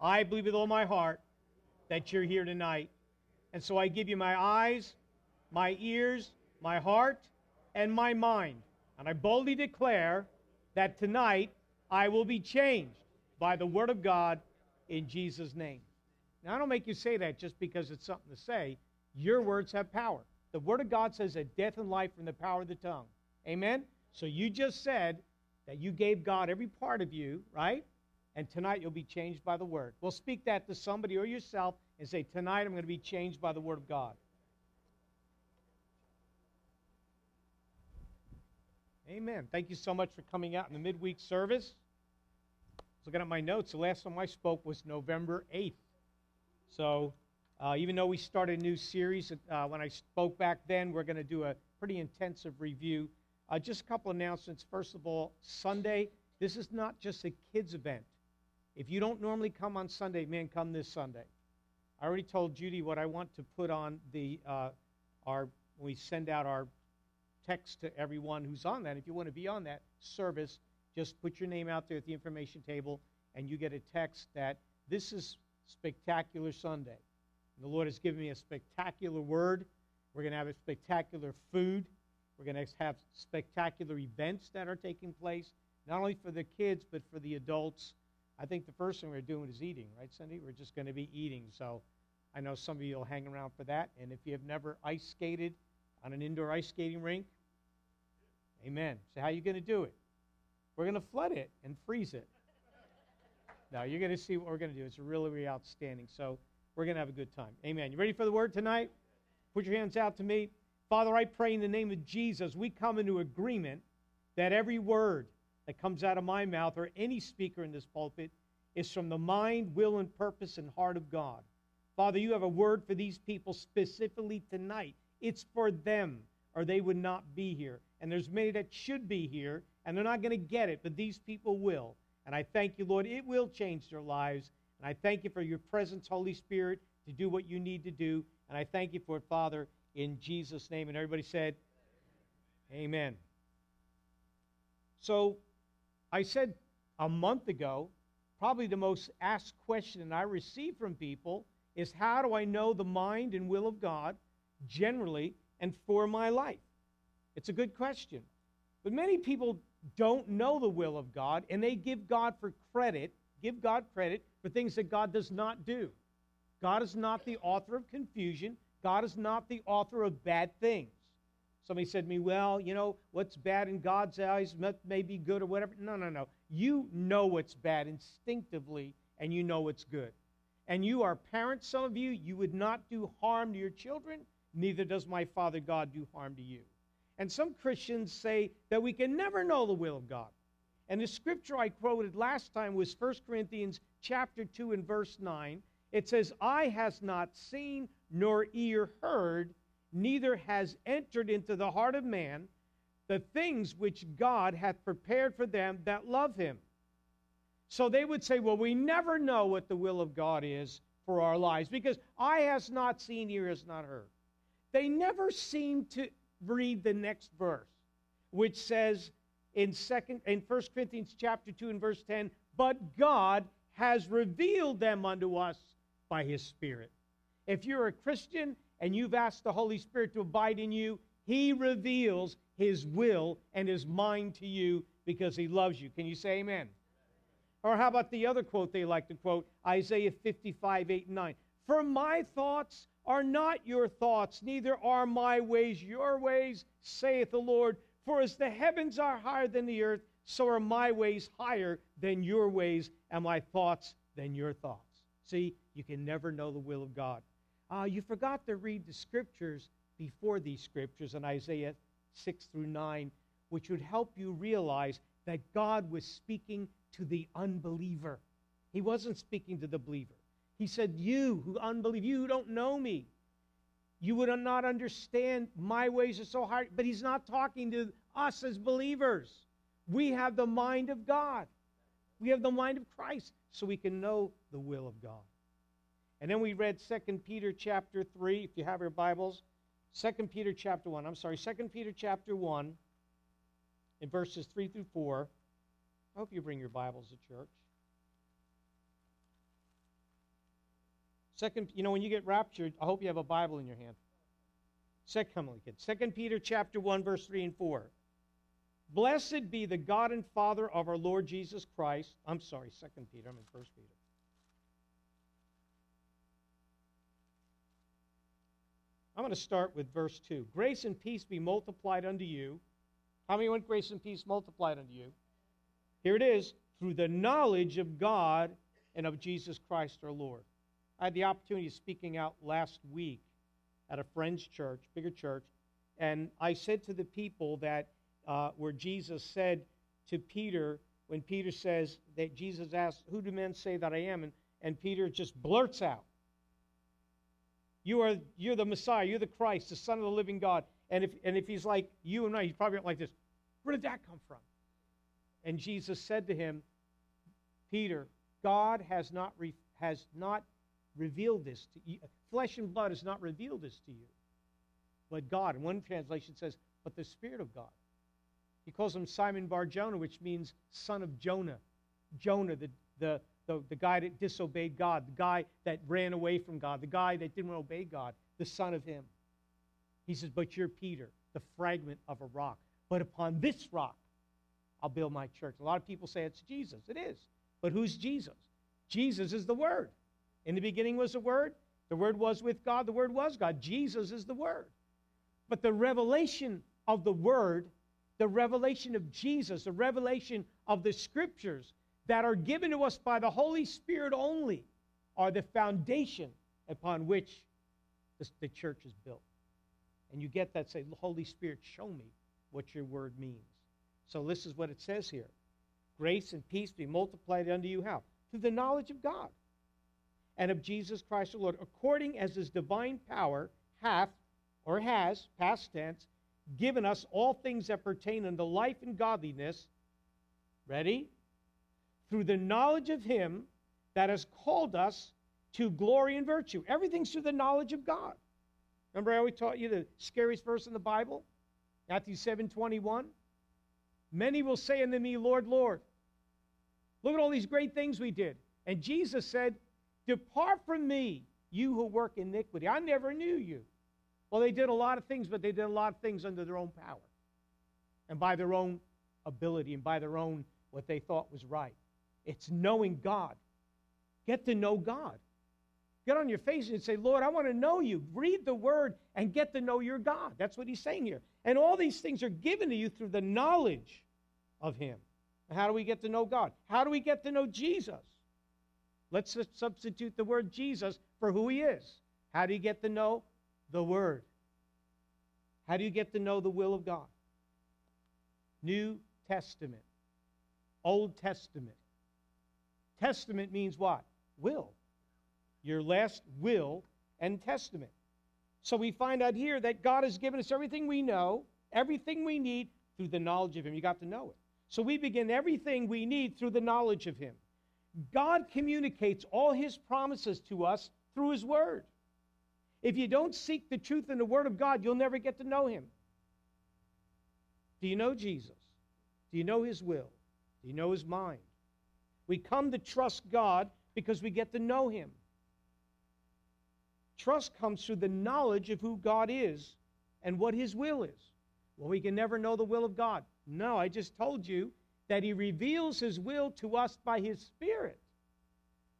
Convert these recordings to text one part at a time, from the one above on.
I believe with all my heart that you're here tonight. And so I give you my eyes, my ears, my heart, and my mind. And I boldly declare that tonight I will be changed by the Word of God in Jesus' name. Now, I don't make you say that just because it's something to say. Your words have power. The Word of God says that death and life from the power of the tongue. Amen? So you just said that you gave God every part of you, right? And tonight you'll be changed by the Word. Well, speak that to somebody or yourself and say, Tonight I'm going to be changed by the Word of God. Amen. Thank you so much for coming out in the midweek service. I was looking at my notes. The last time I spoke was November 8th. So, uh, even though we started a new series, uh, when I spoke back then, we're going to do a pretty intensive review. Uh, just a couple announcements. First of all, Sunday, this is not just a kids' event. If you don't normally come on Sunday, man, come this Sunday. I already told Judy what I want to put on the uh, our we send out our text to everyone who's on that. If you want to be on that service, just put your name out there at the information table, and you get a text that this is Spectacular Sunday. And the Lord has given me a spectacular word. We're going to have a spectacular food. We're going to have spectacular events that are taking place, not only for the kids, but for the adults. I think the first thing we're doing is eating, right, Cindy? We're just going to be eating. So I know some of you will hang around for that. And if you have never ice skated on an indoor ice skating rink, amen. So how are you going to do it? We're going to flood it and freeze it. Now you're going to see what we're going to do. It's really, really outstanding. So we're going to have a good time. Amen. You ready for the word tonight? Put your hands out to me. Father, I pray in the name of Jesus, we come into agreement that every word that comes out of my mouth or any speaker in this pulpit is from the mind, will, and purpose and heart of God. Father, you have a word for these people specifically tonight. It's for them, or they would not be here. And there's many that should be here, and they're not going to get it, but these people will. And I thank you, Lord, it will change their lives. And I thank you for your presence, Holy Spirit, to do what you need to do. And I thank you for it, Father, in Jesus' name. And everybody said, Amen. So I said a month ago, probably the most asked question I receive from people is how do I know the mind and will of God generally and for my life? It's a good question. But many people don't know the will of God and they give God for credit, give God credit for things that God does not do. God is not the author of confusion. God is not the author of bad things. Somebody said to me, Well, you know, what's bad in God's eyes may be good or whatever. No, no, no. You know what's bad instinctively, and you know what's good. And you are parents, some of you, you would not do harm to your children, neither does my Father God do harm to you. And some Christians say that we can never know the will of God. And the scripture I quoted last time was 1 Corinthians chapter 2 and verse 9. It says, Eye has not seen nor ear heard neither has entered into the heart of man the things which God hath prepared for them that love him. So they would say, Well, we never know what the will of God is for our lives because eye has not seen, ear has not heard. They never seem to read the next verse, which says in second in 1 Corinthians chapter 2 and verse 10, but God has revealed them unto us by his Spirit. If you're a Christian and you've asked the Holy Spirit to abide in you, He reveals His will and His mind to you because He loves you. Can you say amen? Or how about the other quote they like to quote Isaiah 55, 8, and 9? For my thoughts are not your thoughts, neither are my ways your ways, saith the Lord. For as the heavens are higher than the earth, so are my ways higher than your ways, and my thoughts than your thoughts. See, you can never know the will of God. Uh, you forgot to read the scriptures before these scriptures in Isaiah 6 through 9, which would help you realize that God was speaking to the unbeliever. He wasn't speaking to the believer. He said, You who unbelieve, you who don't know me, you would not understand my ways are so hard. But he's not talking to us as believers. We have the mind of God, we have the mind of Christ, so we can know the will of God. And then we read 2 Peter chapter 3, if you have your Bibles. 2 Peter chapter 1. I'm sorry, 2 Peter chapter 1, in verses 3 through 4. I hope you bring your Bibles to church. Second, you know, when you get raptured, I hope you have a Bible in your hand. Second, come on, kid. Second Peter chapter 1, verse 3 and 4. Blessed be the God and Father of our Lord Jesus Christ. I'm sorry, Second Peter. I'm in First Peter. I'm going to start with verse 2. Grace and peace be multiplied unto you. How many want grace and peace multiplied unto you? Here it is through the knowledge of God and of Jesus Christ our Lord. I had the opportunity of speaking out last week at a friend's church, bigger church, and I said to the people that uh, where Jesus said to Peter, when Peter says that Jesus asked, Who do men say that I am? And, and Peter just blurts out, you are you're the Messiah, you're the Christ, the Son of the living God. And if and if he's like you and I, he's probably like this. Where did that come from? And Jesus said to him, Peter, God has not re- has not revealed this to you. Flesh and blood has not revealed this to you, but God. And one translation says, but the Spirit of God. He calls him Simon Bar Jonah, which means son of Jonah. Jonah, the, the, the, the guy that disobeyed God, the guy that ran away from God, the guy that didn't obey God, the son of him. He says, But you're Peter, the fragment of a rock. But upon this rock, I'll build my church. A lot of people say it's Jesus. It is. But who's Jesus? Jesus is the Word. In the beginning was the Word. The Word was with God. The Word was God. Jesus is the Word. But the revelation of the Word, the revelation of Jesus, the revelation of the Scriptures, that are given to us by the Holy Spirit only are the foundation upon which the, the church is built. And you get that, say, Holy Spirit, show me what your word means. So this is what it says here Grace and peace be multiplied unto you how? Through the knowledge of God and of Jesus Christ the Lord, according as his divine power hath or has, past tense, given us all things that pertain unto life and godliness. Ready? Through the knowledge of Him that has called us to glory and virtue. Everything's through the knowledge of God. Remember, I always taught you the scariest verse in the Bible? Matthew 7 21. Many will say unto me, Lord, Lord, look at all these great things we did. And Jesus said, Depart from me, you who work iniquity. I never knew you. Well, they did a lot of things, but they did a lot of things under their own power and by their own ability and by their own what they thought was right. It's knowing God. Get to know God. Get on your face and say, Lord, I want to know you. Read the word and get to know your God. That's what he's saying here. And all these things are given to you through the knowledge of him. How do we get to know God? How do we get to know Jesus? Let's substitute the word Jesus for who he is. How do you get to know the word? How do you get to know the will of God? New Testament, Old Testament. Testament means what? Will. Your last will and testament. So we find out here that God has given us everything we know, everything we need through the knowledge of Him. You got to know it. So we begin everything we need through the knowledge of Him. God communicates all His promises to us through His Word. If you don't seek the truth in the Word of God, you'll never get to know Him. Do you know Jesus? Do you know His will? Do you know His mind? We come to trust God because we get to know Him. Trust comes through the knowledge of who God is and what His will is. Well, we can never know the will of God. No, I just told you that He reveals His will to us by His Spirit.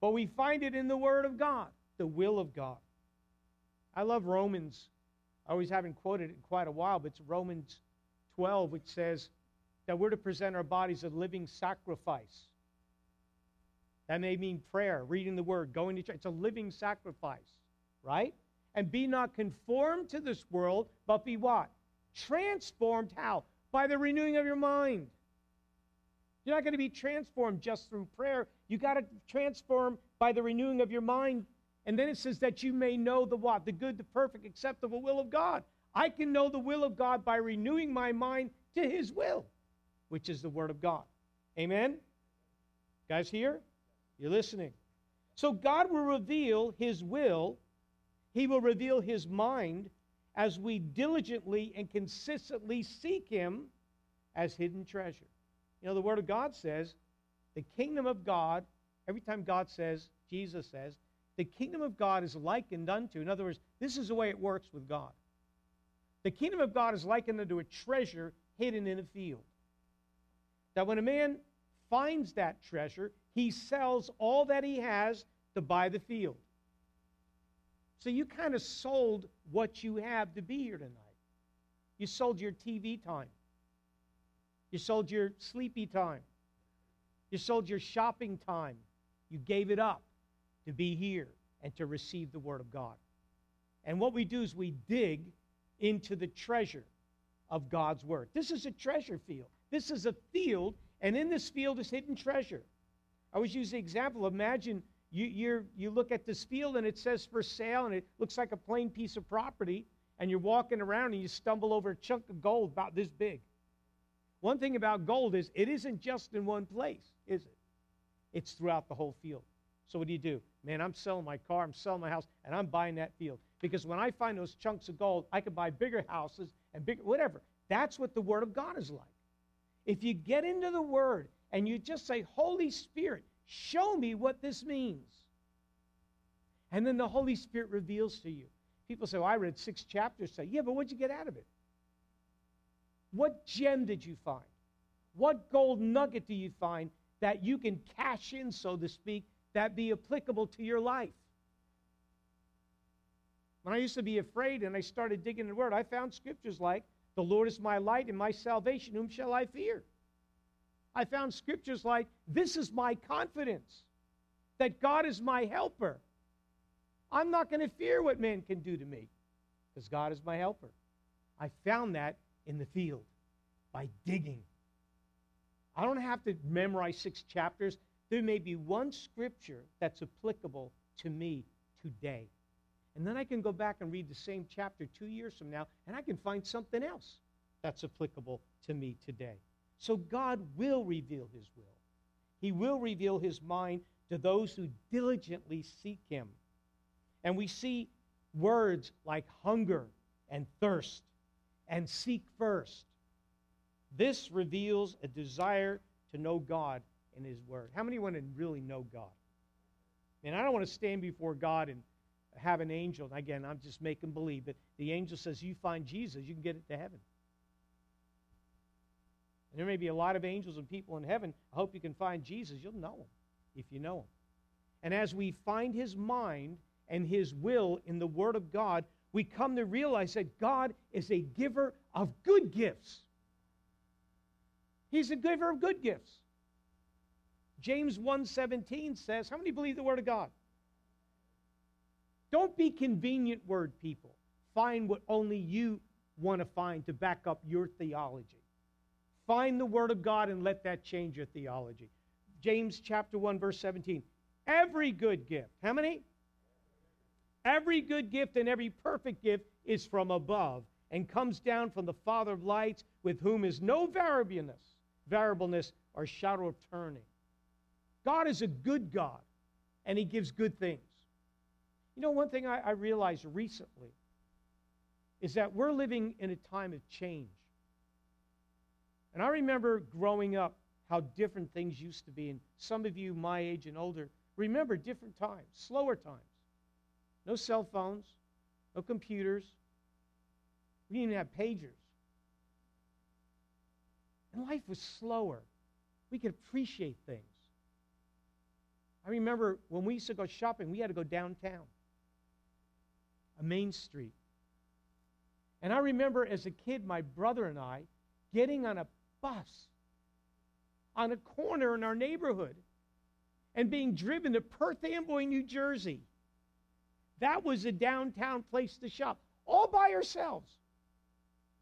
But we find it in the Word of God, the will of God. I love Romans. I always haven't quoted it in quite a while, but it's Romans 12, which says that we're to present our bodies a living sacrifice that may mean prayer, reading the word, going to church. It's a living sacrifice, right? And be not conformed to this world, but be what? Transformed how? By the renewing of your mind. You're not going to be transformed just through prayer. You got to transform by the renewing of your mind. And then it says that you may know the what? The good, the perfect, acceptable will of God. I can know the will of God by renewing my mind to his will, which is the word of God. Amen? Guys here? You're listening. So God will reveal his will, he will reveal his mind as we diligently and consistently seek him as hidden treasure. You know, the Word of God says the kingdom of God, every time God says, Jesus says, the kingdom of God is likened unto, in other words, this is the way it works with God. The kingdom of God is likened unto a treasure hidden in a field. That when a man finds that treasure, he sells all that he has to buy the field. So you kind of sold what you have to be here tonight. You sold your TV time. You sold your sleepy time. You sold your shopping time. You gave it up to be here and to receive the Word of God. And what we do is we dig into the treasure of God's Word. This is a treasure field. This is a field, and in this field is hidden treasure. I always use the example imagine you, you you look at this field and it says for sale, and it looks like a plain piece of property, and you're walking around and you stumble over a chunk of gold about this big. One thing about gold is it isn't just in one place, is it? It's throughout the whole field. So what do you do? Man, I'm selling my car, I'm selling my house, and I'm buying that field. Because when I find those chunks of gold, I can buy bigger houses and bigger whatever. That's what the Word of God is like. If you get into the Word and you just say, Holy Spirit, show me what this means. And then the Holy Spirit reveals to you. People say, well, I read six chapters. Say, yeah, but what'd you get out of it? What gem did you find? What gold nugget do you find that you can cash in, so to speak, that be applicable to your life? When I used to be afraid and I started digging the Word, I found scriptures like, The Lord is my light and my salvation, whom shall I fear? I found scriptures like, This is my confidence, that God is my helper. I'm not going to fear what man can do to me, because God is my helper. I found that in the field by digging. I don't have to memorize six chapters. There may be one scripture that's applicable to me today. And then I can go back and read the same chapter two years from now, and I can find something else that's applicable to me today. So God will reveal his will. He will reveal his mind to those who diligently seek him. And we see words like hunger and thirst and seek first. This reveals a desire to know God and His Word. How many want to really know God? And I don't want to stand before God and have an angel. And Again, I'm just making believe, but the angel says, You find Jesus, you can get it to heaven. There may be a lot of angels and people in heaven. I hope you can find Jesus. You'll know him if you know him. And as we find his mind and his will in the Word of God, we come to realize that God is a giver of good gifts. He's a giver of good gifts. James 1:17 says, how many believe the word of God? Don't be convenient word people. Find what only you want to find to back up your theology. Find the word of God and let that change your theology. James chapter 1 verse 17. Every good gift. How many? Every good gift and every perfect gift is from above and comes down from the Father of lights, with whom is no variableness, variableness or shadow of turning. God is a good God, and He gives good things. You know, one thing I, I realized recently is that we're living in a time of change. And I remember growing up how different things used to be. And some of you, my age and older, remember different times, slower times. No cell phones, no computers. We didn't even have pagers. And life was slower. We could appreciate things. I remember when we used to go shopping, we had to go downtown, a main street. And I remember as a kid, my brother and I getting on a bus on a corner in our neighborhood and being driven to Perth Amboy, New Jersey. That was a downtown place to shop, all by ourselves.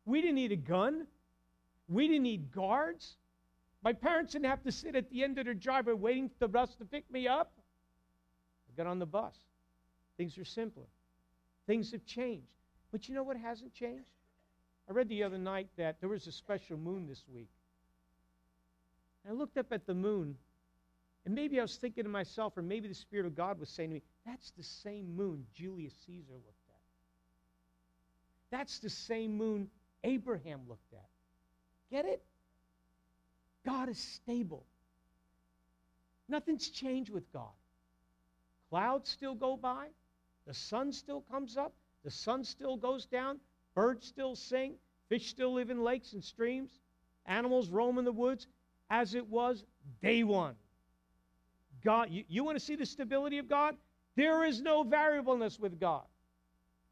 We didn't need a gun. We didn't need guards. My parents didn't have to sit at the end of their driveway waiting for the bus to pick me up. I got on the bus. Things are simpler. Things have changed. But you know what hasn't changed? I read the other night that there was a special moon this week. And I looked up at the moon, and maybe I was thinking to myself, or maybe the Spirit of God was saying to me, that's the same moon Julius Caesar looked at. That's the same moon Abraham looked at. Get it? God is stable. Nothing's changed with God. clouds still go by, the sun still comes up, the sun still goes down, birds still sing, fish still live in lakes and streams, animals roam in the woods as it was day one. God, you, you want to see the stability of God? There is no variableness with God.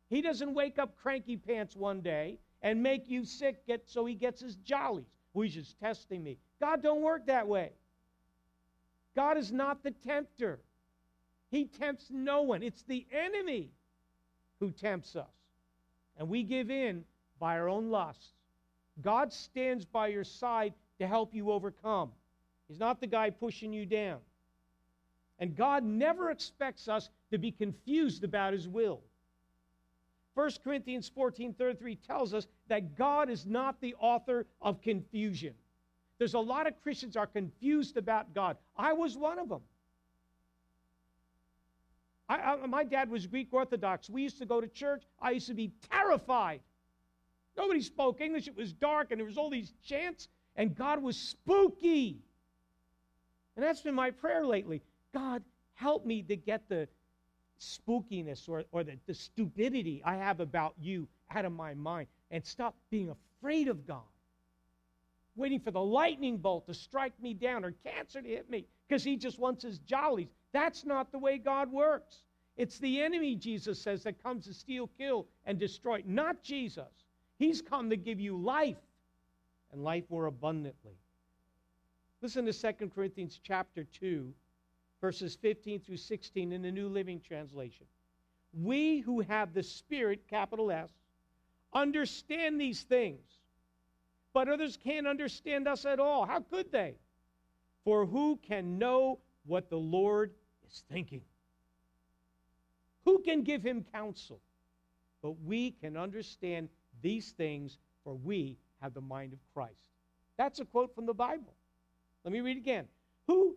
He doesn't wake up cranky pants one day and make you sick get, so he gets his jollies. Well, he's just testing me. God don't work that way. God is not the tempter. He tempts no one. It's the enemy who tempts us. And we give in by our own lusts. God stands by your side to help you overcome. He's not the guy pushing you down. And God never expects us to be confused about his will. 1 Corinthians 14 33 tells us that God is not the author of confusion. There's a lot of Christians are confused about God. I was one of them. I, I, my dad was Greek Orthodox. We used to go to church. I used to be terrified. Nobody spoke English. It was dark, and there was all these chants, and God was spooky. And that's been my prayer lately. God, help me to get the spookiness or, or the, the stupidity I have about you out of my mind and stop being afraid of God. Waiting for the lightning bolt to strike me down or cancer to hit me because he just wants his jollies. That's not the way God works. It's the enemy, Jesus says, that comes to steal, kill, and destroy, not Jesus. He's come to give you life and life more abundantly. Listen to 2 Corinthians chapter 2, verses 15 through 16 in the New Living Translation. We who have the Spirit, capital S, understand these things, but others can't understand us at all. How could they? For who can know what the Lord is thinking? Who can give him counsel? But we can understand these things, for we have the mind of Christ. That's a quote from the Bible. Let me read again. Who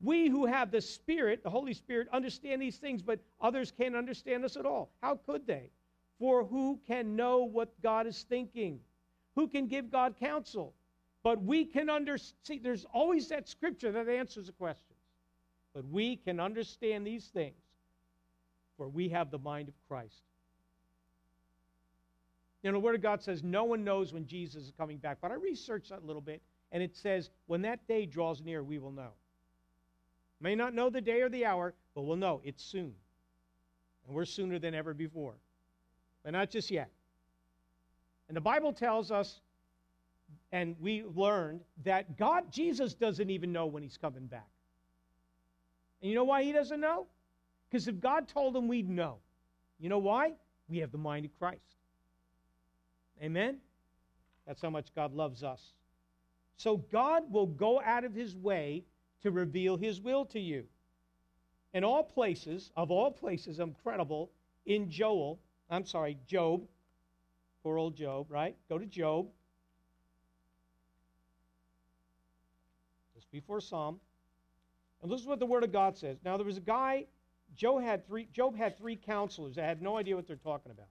we who have the Spirit, the Holy Spirit, understand these things, but others can't understand us at all. How could they? For who can know what God is thinking? Who can give God counsel? But we can understand. See, there's always that scripture that answers the questions. But we can understand these things, for we have the mind of Christ. You know, the Word of God says no one knows when Jesus is coming back. But I researched that a little bit, and it says when that day draws near, we will know. May not know the day or the hour, but we'll know it's soon. And we're sooner than ever before. But not just yet. And the Bible tells us, and we learned, that God, Jesus doesn't even know when he's coming back. And you know why he doesn't know? Because if God told him, we'd know. You know why? We have the mind of Christ. Amen? That's how much God loves us. So God will go out of his way to reveal his will to you. In all places, of all places, incredible, in Joel, I'm sorry, Job, poor old Job, right? Go to Job. Just before Psalm. And this is what the Word of God says. Now there was a guy, Job had three, Job had three counselors that had no idea what they're talking about.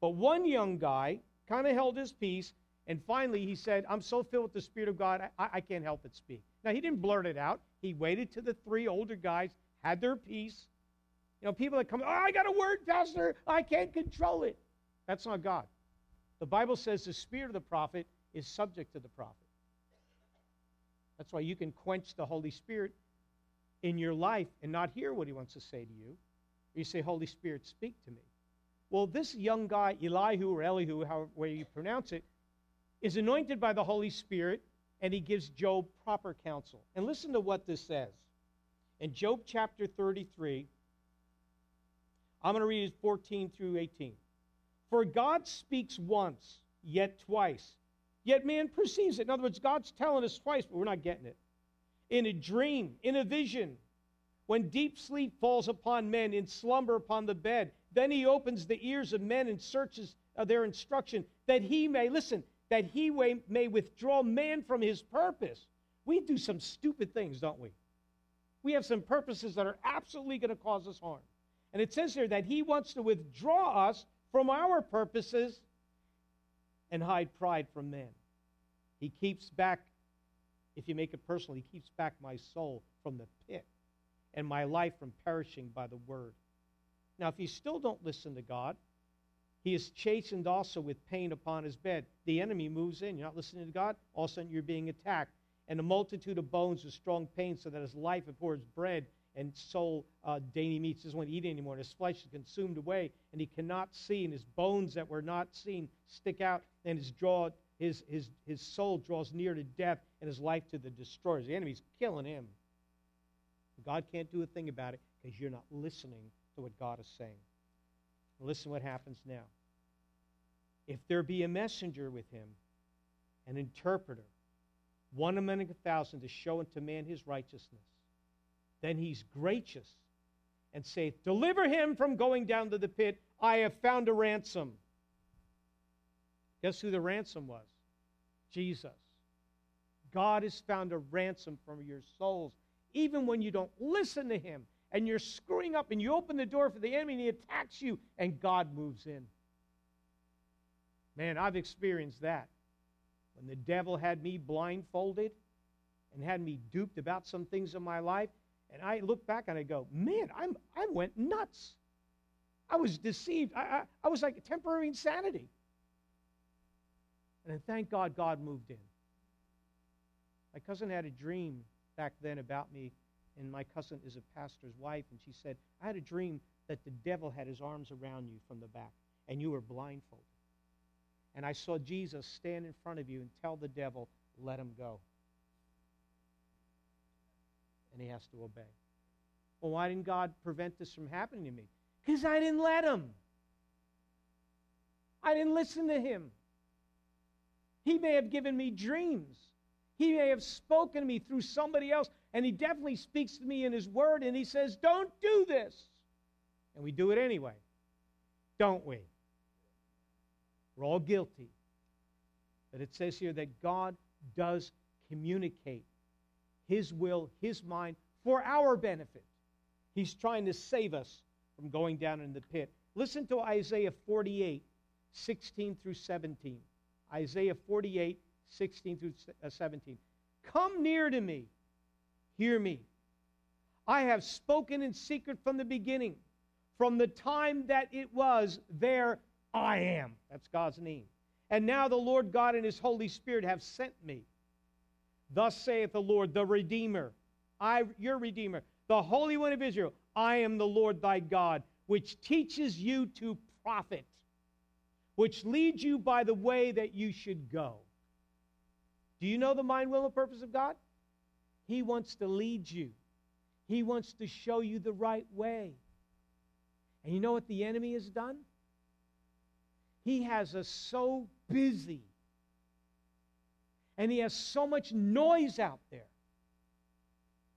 But one young guy kind of held his peace and finally, he said, I'm so filled with the Spirit of God, I, I can't help but speak. Now, he didn't blurt it out. He waited till the three older guys had their peace. You know, people that come, oh, I got a word, Pastor. I can't control it. That's not God. The Bible says the spirit of the prophet is subject to the prophet. That's why you can quench the Holy Spirit in your life and not hear what he wants to say to you. You say, Holy Spirit, speak to me. Well, this young guy, Elihu or Elihu, however you pronounce it, is anointed by the Holy Spirit, and he gives Job proper counsel. And listen to what this says. In Job chapter 33, I'm going to read 14 through 18. For God speaks once, yet twice, yet man perceives it. In other words, God's telling us twice, but we're not getting it. In a dream, in a vision, when deep sleep falls upon men, in slumber upon the bed, then he opens the ears of men and searches uh, their instruction, that he may, listen, that he may withdraw man from his purpose. We do some stupid things, don't we? We have some purposes that are absolutely going to cause us harm. And it says here that he wants to withdraw us from our purposes and hide pride from men. He keeps back, if you make it personal, he keeps back my soul from the pit. and my life from perishing by the word. Now, if you still don't listen to God, he is chastened also with pain upon his bed. The enemy moves in. You're not listening to God, all of a sudden you're being attacked. And a multitude of bones with strong pain, so that his life abhors bread and soul uh, dainty meats doesn't want to eat anymore. And his flesh is consumed away, and he cannot see, and his bones that were not seen stick out, and his draw his his his soul draws near to death, and his life to the destroyers. The enemy's killing him. God can't do a thing about it because you're not listening to what God is saying. Listen what happens now. If there be a messenger with him, an interpreter, one among a thousand to show unto man his righteousness, then he's gracious and saith, Deliver him from going down to the pit. I have found a ransom. Guess who the ransom was? Jesus. God has found a ransom for your souls, even when you don't listen to him and you're screwing up and you open the door for the enemy and he attacks you and God moves in. Man, I've experienced that. When the devil had me blindfolded and had me duped about some things in my life, and I look back and I go, man, I'm, I went nuts. I was deceived. I, I, I was like temporary insanity. And then thank God God moved in. My cousin had a dream back then about me, and my cousin is a pastor's wife, and she said, I had a dream that the devil had his arms around you from the back, and you were blindfolded. And I saw Jesus stand in front of you and tell the devil, let him go. And he has to obey. Well, why didn't God prevent this from happening to me? Because I didn't let him. I didn't listen to him. He may have given me dreams. He may have spoken to me through somebody else, and he definitely speaks to me in his word, and he says, Don't do this. And we do it anyway, don't we? We're all guilty. But it says here that God does communicate his will, his mind for our benefit. He's trying to save us from going down in the pit. Listen to Isaiah 48, 16 through 17. Isaiah 48, 16 through uh, 17. Come near to me, hear me. I have spoken in secret from the beginning, from the time that it was there, I am. That's God's name. And now the Lord God and his Holy Spirit have sent me. Thus saith the Lord, the Redeemer, I, your Redeemer, the Holy One of Israel. I am the Lord thy God, which teaches you to profit, which leads you by the way that you should go. Do you know the mind, will, and purpose of God? He wants to lead you. He wants to show you the right way. And you know what the enemy has done? He has us so busy. And he has so much noise out there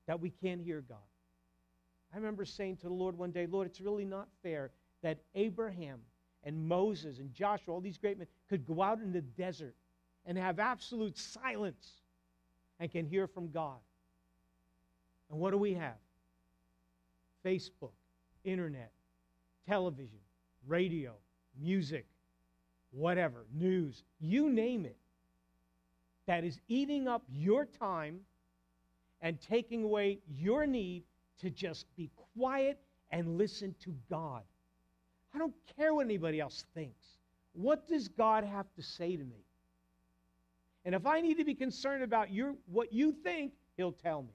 that we can't hear God. I remember saying to the Lord one day, Lord, it's really not fair that Abraham and Moses and Joshua, all these great men, could go out in the desert and have absolute silence and can hear from God. And what do we have? Facebook, internet, television, radio, music, whatever, news, you name it, that is eating up your time and taking away your need to just be quiet and listen to God. I don't care what anybody else thinks. What does God have to say to me? And if I need to be concerned about your, what you think, He'll tell me.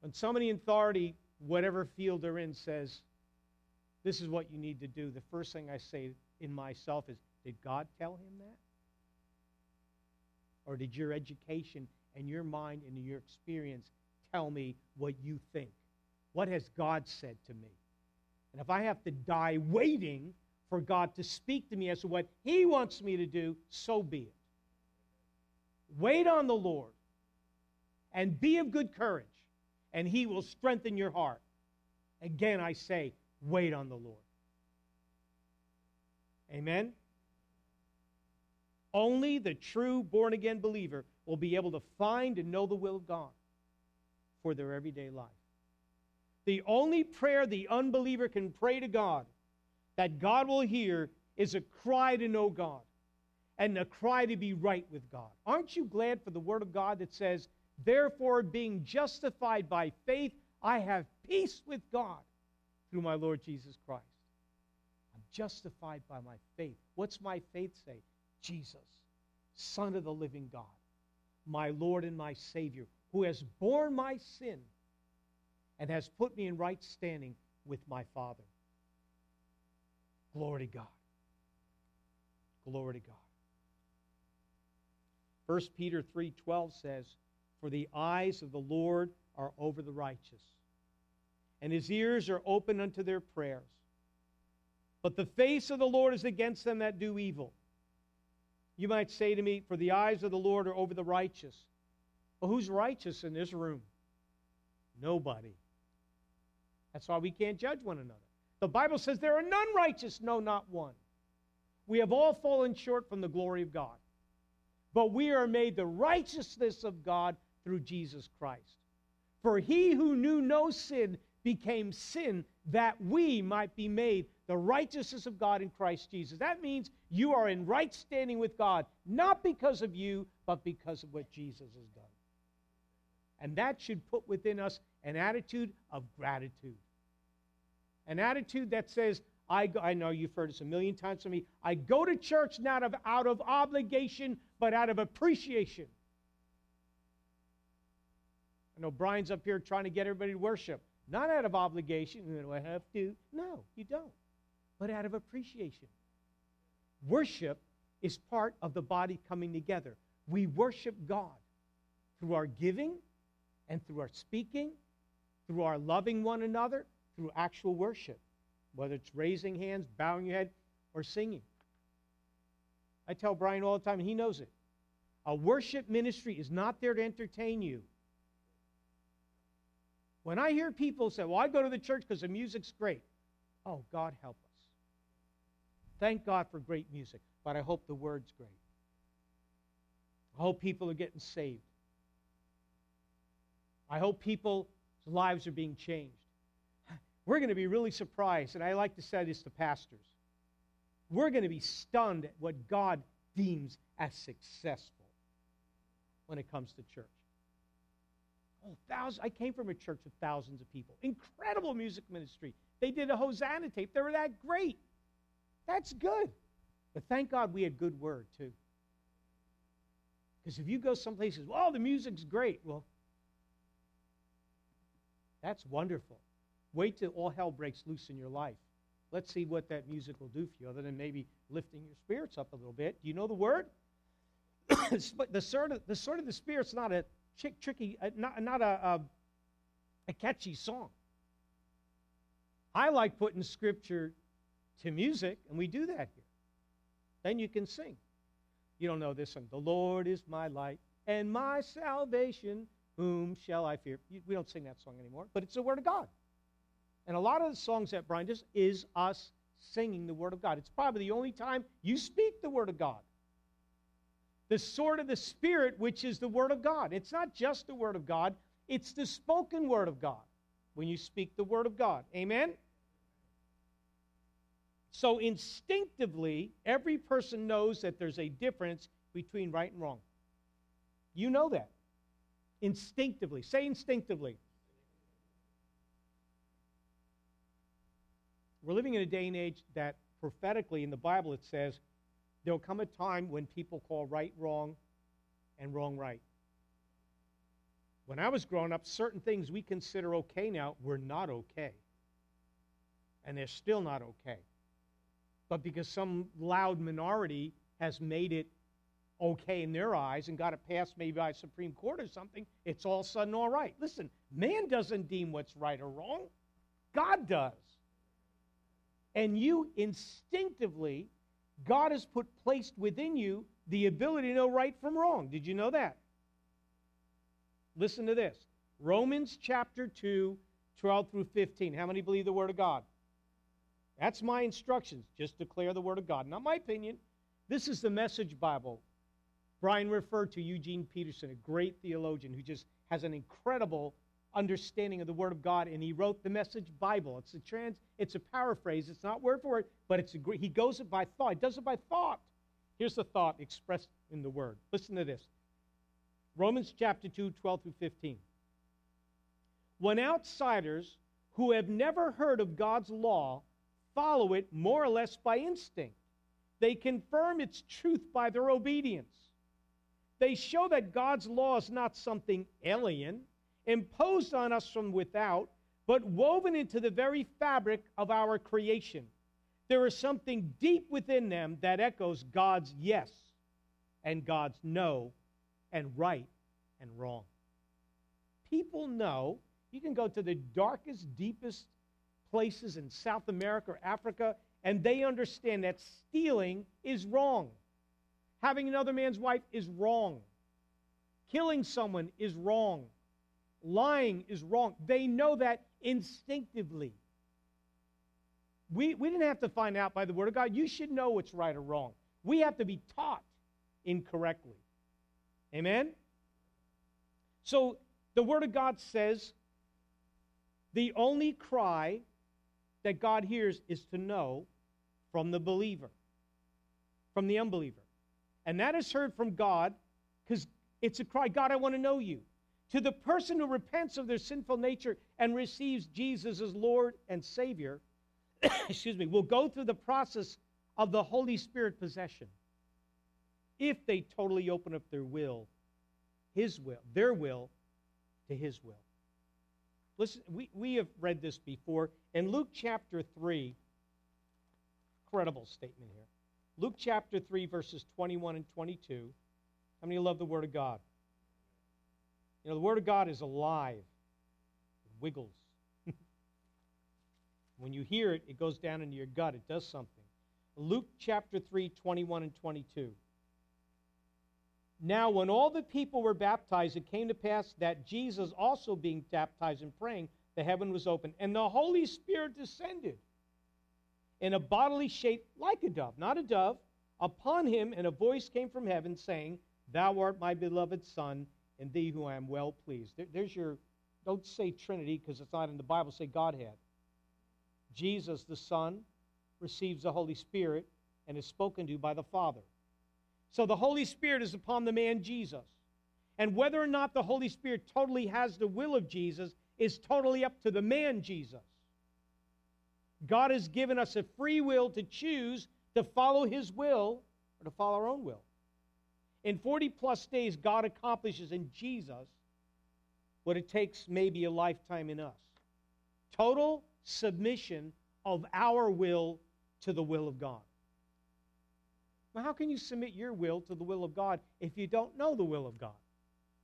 When somebody in authority, whatever field they're in, says, This is what you need to do, the first thing I say in myself is, Did God tell him that? Or did your education and your mind and your experience tell me what you think? What has God said to me? And if I have to die waiting for God to speak to me as to what He wants me to do, so be it. Wait on the Lord and be of good courage, and He will strengthen your heart. Again, I say, wait on the Lord. Amen? Only the true born again believer will be able to find and know the will of God for their everyday life. The only prayer the unbeliever can pray to God that God will hear is a cry to know God and a cry to be right with God. Aren't you glad for the Word of God that says Therefore, being justified by faith, I have peace with God through my Lord Jesus Christ. I'm justified by my faith. What's my faith say? Jesus, Son of the living God, my Lord and my Savior, who has borne my sin and has put me in right standing with my Father. Glory to God. Glory to God. 1 Peter 3:12 says, "For the eyes of the Lord are over the righteous, and his ears are open unto their prayers. But the face of the Lord is against them that do evil." You might say to me, "For the eyes of the Lord are over the righteous." Well, who's righteous in this room? Nobody. That's why we can't judge one another. The Bible says there are none righteous, no, not one. We have all fallen short from the glory of God. But we are made the righteousness of God through Jesus Christ. For he who knew no sin became sin that we might be made the righteousness of God in Christ Jesus. That means you are in right standing with God, not because of you, but because of what Jesus has done. And that should put within us an attitude of gratitude. An attitude that says, I, go, I know you've heard this a million times from me. I go to church not of, out of obligation, but out of appreciation. I know Brian's up here trying to get everybody to worship. Not out of obligation, do I have to? No, you don't. But out of appreciation. Worship is part of the body coming together. We worship God through our giving and through our speaking, through our loving one another, through actual worship, whether it's raising hands, bowing your head, or singing. I tell Brian all the time, and he knows it. A worship ministry is not there to entertain you. When I hear people say, Well, I go to the church because the music's great. Oh, God help us. Thank God for great music, but I hope the word's great. I hope people are getting saved. I hope people's lives are being changed we're going to be really surprised, and I like to say this to pastors. We're going to be stunned at what God deems as successful when it comes to church. Oh, thousands! I came from a church of thousands of people. Incredible music ministry. They did a Hosanna tape. They were that great. That's good. But thank God we had good word, too. Because if you go someplace and well, oh, the music's great. Well, that's wonderful. Wait till all hell breaks loose in your life. Let's see what that music will do for you, other than maybe lifting your spirits up a little bit. Do you know the word? the sort of the sort of the spirit's not a chick, tricky, uh, not, not a, a, a catchy song. I like putting scripture to music, and we do that here. Then you can sing. You don't know this one. The Lord is my light and my salvation. Whom shall I fear? We don't sing that song anymore, but it's the Word of God. And a lot of the songs that Brian does is us singing the Word of God. It's probably the only time you speak the Word of God. The sword of the Spirit, which is the Word of God. It's not just the Word of God, it's the spoken Word of God when you speak the Word of God. Amen? So instinctively, every person knows that there's a difference between right and wrong. You know that. Instinctively. Say instinctively. We're living in a day and age that prophetically in the Bible it says there'll come a time when people call right wrong and wrong right. When I was growing up, certain things we consider okay now were not okay. And they're still not okay. But because some loud minority has made it okay in their eyes and got it passed maybe by a Supreme Court or something, it's all of a sudden all right. Listen, man doesn't deem what's right or wrong, God does. And you instinctively, God has put placed within you the ability to know right from wrong. Did you know that? Listen to this Romans chapter 2, 12 through 15. How many believe the Word of God? That's my instructions. Just declare the Word of God. Not my opinion. This is the Message Bible. Brian referred to Eugene Peterson, a great theologian who just has an incredible understanding of the Word of God, and he wrote the Message Bible. It's a trans, it's a paraphrase. It's not word for word, but it's a, he goes it by thought. He does it by thought. Here's the thought expressed in the Word. Listen to this. Romans chapter 2, 12 through 15. When outsiders who have never heard of God's law follow it more or less by instinct, they confirm its truth by their obedience. They show that God's law is not something alien, imposed on us from without, but woven into the very fabric of our creation. There is something deep within them that echoes God's yes and God's no and right and wrong. People know, you can go to the darkest, deepest places in South America or Africa, and they understand that stealing is wrong. Having another man's wife is wrong. Killing someone is wrong. Lying is wrong. They know that instinctively. We, we didn't have to find out by the Word of God. You should know what's right or wrong. We have to be taught incorrectly. Amen? So the Word of God says the only cry that God hears is to know from the believer, from the unbeliever. And that is heard from God because it's a cry God, I want to know you. To the person who repents of their sinful nature and receives Jesus as Lord and Savior, excuse me, will go through the process of the Holy Spirit possession if they totally open up their will, His will, their will to His will. Listen, we, we have read this before. In Luke chapter 3, incredible statement here. Luke chapter 3, verses 21 and 22. How many love the Word of God? You know, the Word of God is alive, it wiggles. when you hear it, it goes down into your gut, it does something. Luke chapter 3, 21 and 22. Now, when all the people were baptized, it came to pass that Jesus also being baptized and praying, the heaven was opened, and the Holy Spirit descended in a bodily shape like a dove, not a dove, upon him, and a voice came from heaven saying, Thou art my beloved Son, in thee who I am well pleased. There, there's your, don't say Trinity because it's not in the Bible, say Godhead. Jesus, the Son, receives the Holy Spirit and is spoken to by the Father. So the Holy Spirit is upon the man Jesus. And whether or not the Holy Spirit totally has the will of Jesus is totally up to the man Jesus. God has given us a free will to choose to follow his will or to follow our own will. In 40 plus days, God accomplishes in Jesus what it takes maybe a lifetime in us total submission of our will to the will of God. Well, how can you submit your will to the will of God if you don't know the will of God?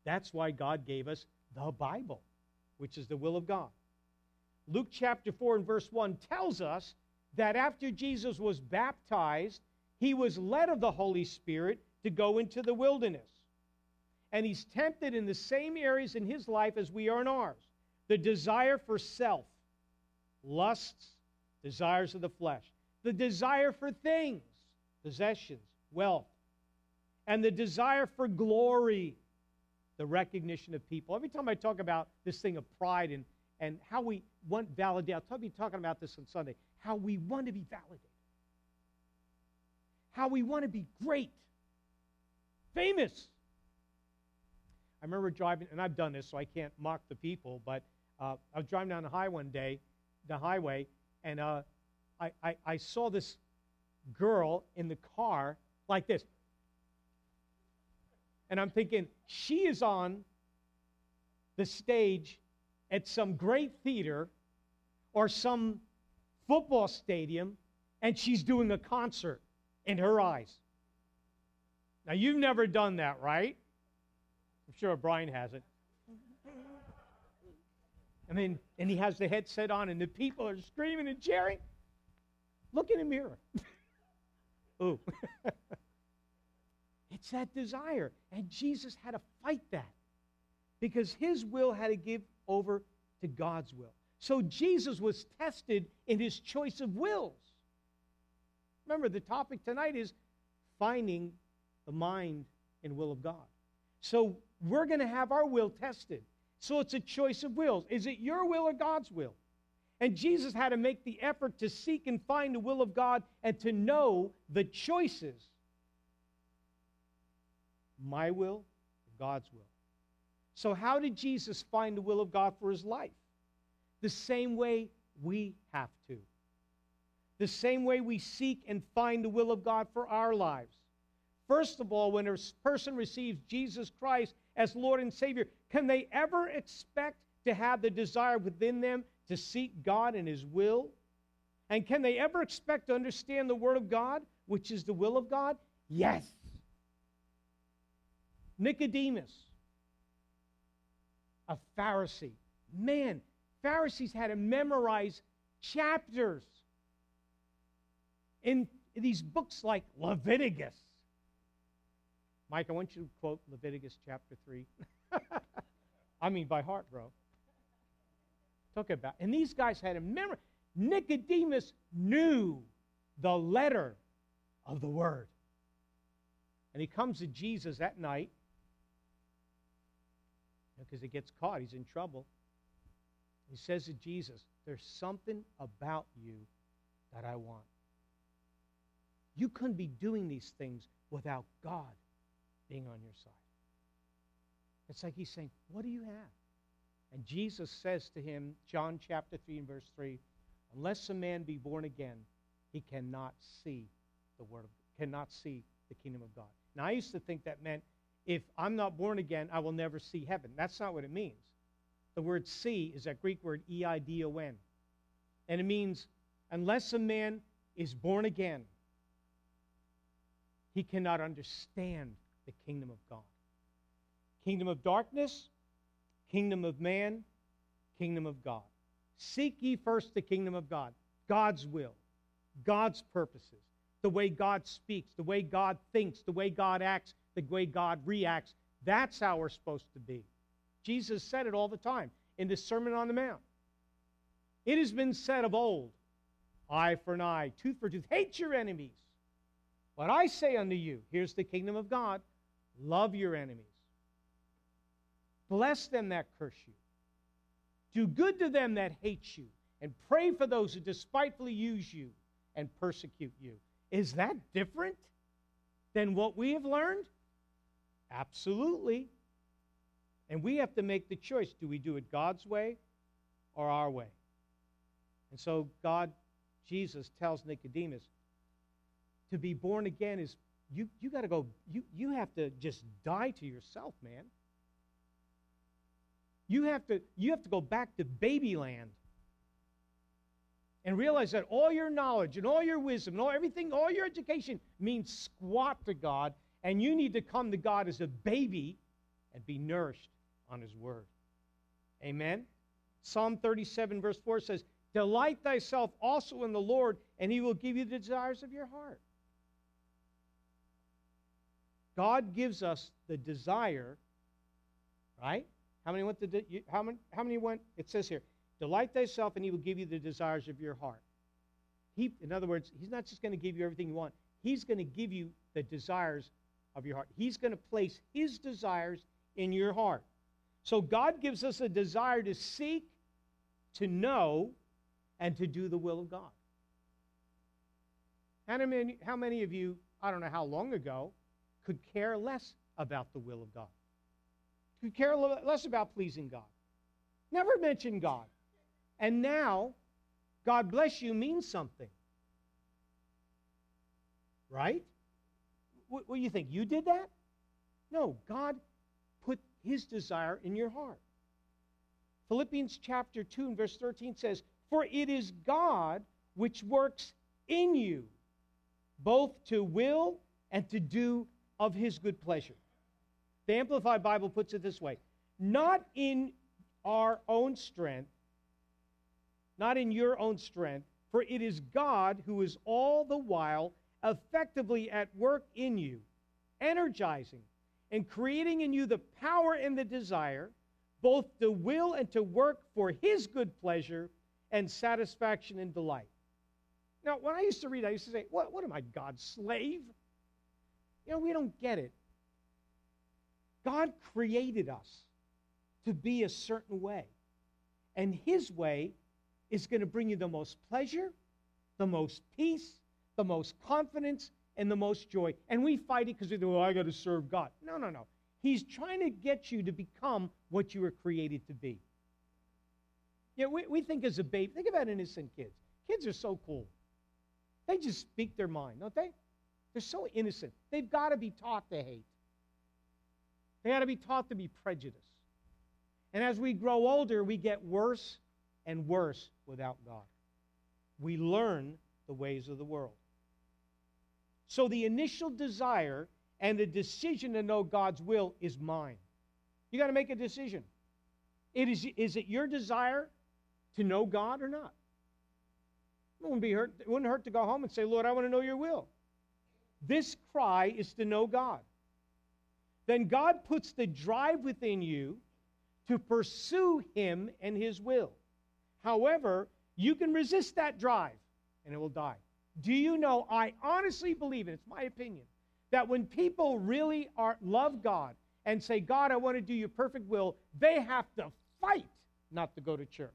That's why God gave us the Bible, which is the will of God. Luke chapter 4 and verse 1 tells us that after Jesus was baptized, he was led of the Holy Spirit to go into the wilderness. And he's tempted in the same areas in his life as we are in ours the desire for self, lusts, desires of the flesh, the desire for things, possessions, wealth, and the desire for glory, the recognition of people. Every time I talk about this thing of pride and and how we want validation. I'll be talking about this on Sunday. How we want to be validated. How we want to be great, famous. I remember driving, and I've done this, so I can't mock the people, but uh, I was driving down the highway one day, the highway, and uh, I, I, I saw this girl in the car like this. And I'm thinking, she is on the stage at some great theater or some football stadium and she's doing a concert in her eyes. Now, you've never done that, right? I'm sure Brian hasn't. I mean, and he has the headset on, and the people are screaming and cheering. Look in the mirror. Ooh. it's that desire. And Jesus had to fight that because his will had to give over to God's will. So Jesus was tested in his choice of wills. Remember, the topic tonight is finding the mind and will of God. So we're going to have our will tested. So it's a choice of wills. Is it your will or God's will? And Jesus had to make the effort to seek and find the will of God and to know the choices my will, God's will. So, how did Jesus find the will of God for his life? The same way we have to. The same way we seek and find the will of God for our lives. First of all, when a person receives Jesus Christ as Lord and Savior, can they ever expect to have the desire within them to seek God and His will? And can they ever expect to understand the Word of God, which is the will of God? Yes. Nicodemus, a Pharisee. Man, Pharisees had to memorize chapters in these books like Leviticus. Mike, I want you to quote Leviticus chapter 3. I mean, by heart, bro. Talk about, and these guys had a memory. Nicodemus knew the letter of the word. And he comes to Jesus that night because he gets caught. He's in trouble. He says to Jesus, There's something about you that I want. You couldn't be doing these things without God being on your side. It's like he's saying, What do you have? And Jesus says to him, John chapter 3 and verse 3, unless a man be born again, he cannot see the word of cannot see the kingdom of God. Now I used to think that meant if I'm not born again, I will never see heaven. That's not what it means. The word see is that Greek word E I D O N. And it means unless a man is born again, he cannot understand the kingdom of God. Kingdom of darkness, kingdom of man, kingdom of God. Seek ye first the kingdom of God, God's will, God's purposes, the way God speaks, the way God thinks, the way God acts, the way God reacts. That's how we're supposed to be. Jesus said it all the time in the Sermon on the Mount. It has been said of old eye for an eye, tooth for tooth. Hate your enemies. But I say unto you, here's the kingdom of God love your enemies, bless them that curse you, do good to them that hate you, and pray for those who despitefully use you and persecute you. Is that different than what we have learned? Absolutely. And we have to make the choice do we do it God's way or our way? And so God, Jesus tells Nicodemus, to be born again is you, you got to go, you, you have to just die to yourself, man. You have to, you have to go back to babyland and realize that all your knowledge and all your wisdom and all everything, all your education means squat to God, and you need to come to God as a baby and be nourished on His Word. Amen. Psalm 37, verse 4 says, Delight thyself also in the Lord, and he will give you the desires of your heart. God gives us the desire, right? How many went to how many how many? It says here, delight thyself, and he will give you the desires of your heart. He, in other words, he's not just going to give you everything you want. He's going to give you the desires of your heart. He's going to place his desires in your heart. So God gives us a desire to seek, to know, and to do the will of God. How many, how many of you, I don't know how long ago, could care less about the will of God, could care less about pleasing God, never mention God. And now, God bless you means something. Right? What, what do you think? You did that? No, God put his desire in your heart. Philippians chapter 2 and verse 13 says, For it is God which works in you, both to will and to do of his good pleasure. The Amplified Bible puts it this way not in our own strength, not in your own strength, for it is God who is all the while effectively at work in you, energizing and creating in you the power and the desire, both to will and to work for his good pleasure and satisfaction and delight. Now, when I used to read, I used to say, What, what am I, God's slave? You know, we don't get it. God created us to be a certain way. And His way is going to bring you the most pleasure, the most peace, the most confidence, and the most joy. And we fight it because we think, oh, I got to serve God. No, no, no. He's trying to get you to become what you were created to be. Yeah, we, we think as a baby, think about innocent kids. Kids are so cool. They just speak their mind, don't they? They're so innocent. They've got to be taught to hate. They got to be taught to be prejudiced. And as we grow older, we get worse and worse without God. We learn the ways of the world. So the initial desire and the decision to know God's will is mine. You got to make a decision. It is, is it your desire to know God or not? It wouldn't, be hurt, it wouldn't hurt to go home and say, Lord, I want to know your will. This cry is to know God. Then God puts the drive within you to pursue Him and His will. However, you can resist that drive and it will die. Do you know? I honestly believe, and it's my opinion, that when people really are love God and say, God, I want to do your perfect will, they have to fight not to go to church.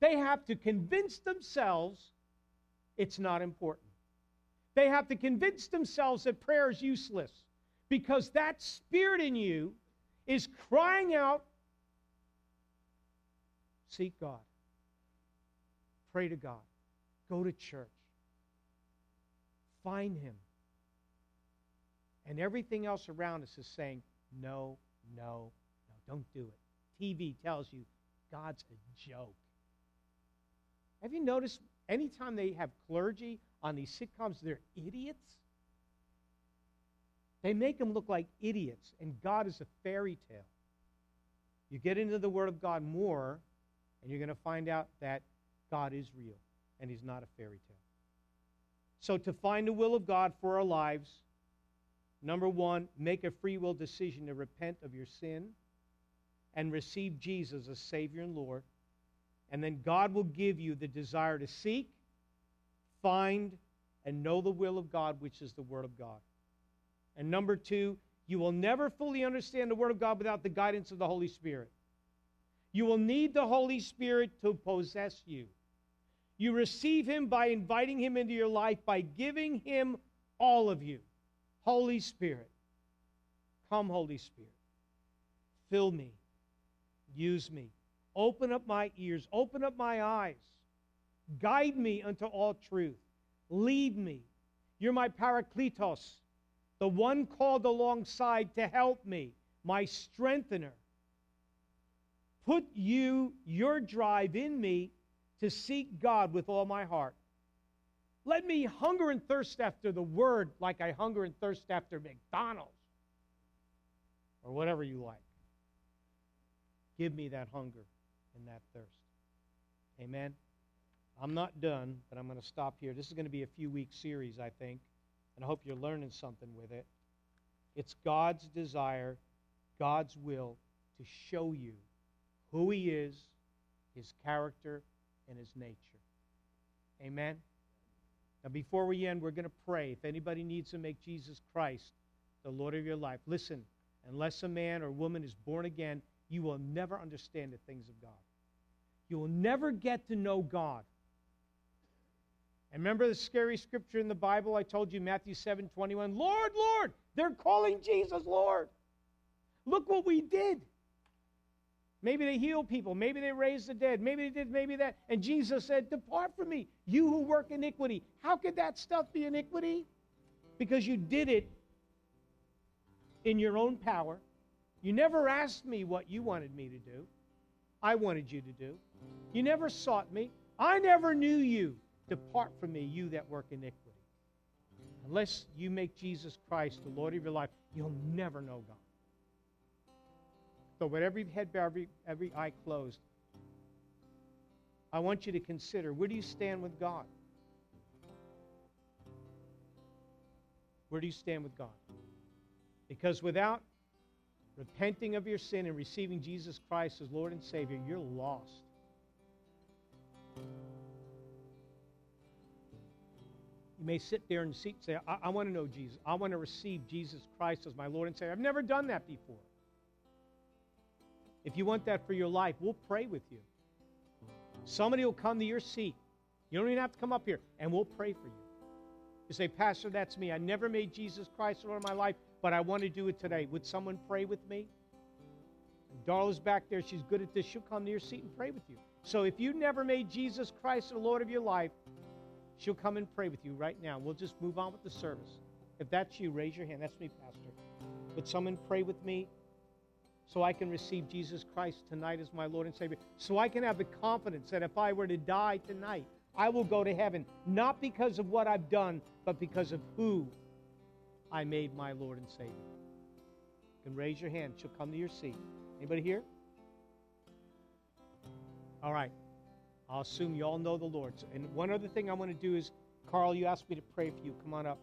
They have to convince themselves it's not important. They have to convince themselves that prayer is useless because that spirit in you is crying out seek God, pray to God, go to church, find Him. And everything else around us is saying, no, no, no, don't do it. TV tells you God's a joke. Have you noticed anytime they have clergy on these sitcoms, they're idiots? They make them look like idiots, and God is a fairy tale. You get into the Word of God more, and you're going to find out that God is real, and He's not a fairy tale. So, to find the will of God for our lives, number one, make a free will decision to repent of your sin and receive Jesus as Savior and Lord. And then God will give you the desire to seek, find, and know the will of God, which is the Word of God. And number two, you will never fully understand the Word of God without the guidance of the Holy Spirit. You will need the Holy Spirit to possess you. You receive Him by inviting Him into your life, by giving Him all of you. Holy Spirit, come, Holy Spirit. Fill me. Use me. Open up my ears, open up my eyes. Guide me unto all truth. Lead me. You're my parakletos, the one called alongside to help me, my strengthener. Put you, your drive in me to seek God with all my heart. Let me hunger and thirst after the word like I hunger and thirst after McDonald's or whatever you like. Give me that hunger and that thirst. Amen. I'm not done, but I'm going to stop here. This is going to be a few week series, I think, and I hope you're learning something with it. It's God's desire, God's will to show you who He is, His character, and His nature. Amen. Now, before we end, we're going to pray. If anybody needs to make Jesus Christ the Lord of your life, listen, unless a man or woman is born again, you will never understand the things of God. You will never get to know God. And remember the scary scripture in the Bible I told you, Matthew 7 21? Lord, Lord, they're calling Jesus Lord. Look what we did. Maybe they healed people. Maybe they raised the dead. Maybe they did, maybe that. And Jesus said, Depart from me, you who work iniquity. How could that stuff be iniquity? Because you did it in your own power. You never asked me what you wanted me to do. I wanted you to do. You never sought me. I never knew you. Depart from me, you that work iniquity. Unless you make Jesus Christ the Lord of your life, you'll never know God. So, with every head bowed, every, every eye closed, I want you to consider where do you stand with God? Where do you stand with God? Because without repenting of your sin and receiving Jesus Christ as Lord and Savior, you're lost. You may sit there and say, I, I want to know Jesus. I want to receive Jesus Christ as my Lord and Savior. I've never done that before. If you want that for your life, we'll pray with you. Somebody will come to your seat. You don't even have to come up here, and we'll pray for you. You say, Pastor, that's me. I never made Jesus Christ Lord of my life, but I want to do it today. Would someone pray with me? Darla's back there. She's good at this. She'll come to your seat and pray with you. So if you never made Jesus Christ the Lord of your life, she'll come and pray with you right now. We'll just move on with the service. If that's you, raise your hand. That's me, Pastor. Would someone pray with me so I can receive Jesus Christ tonight as my Lord and Savior? So I can have the confidence that if I were to die tonight, I will go to heaven, not because of what I've done, but because of who I made my Lord and Savior. You can raise your hand. She'll come to your seat. Anybody here? All right. I'll assume you all know the Lord. And one other thing I want to do is, Carl, you asked me to pray for you. Come on up.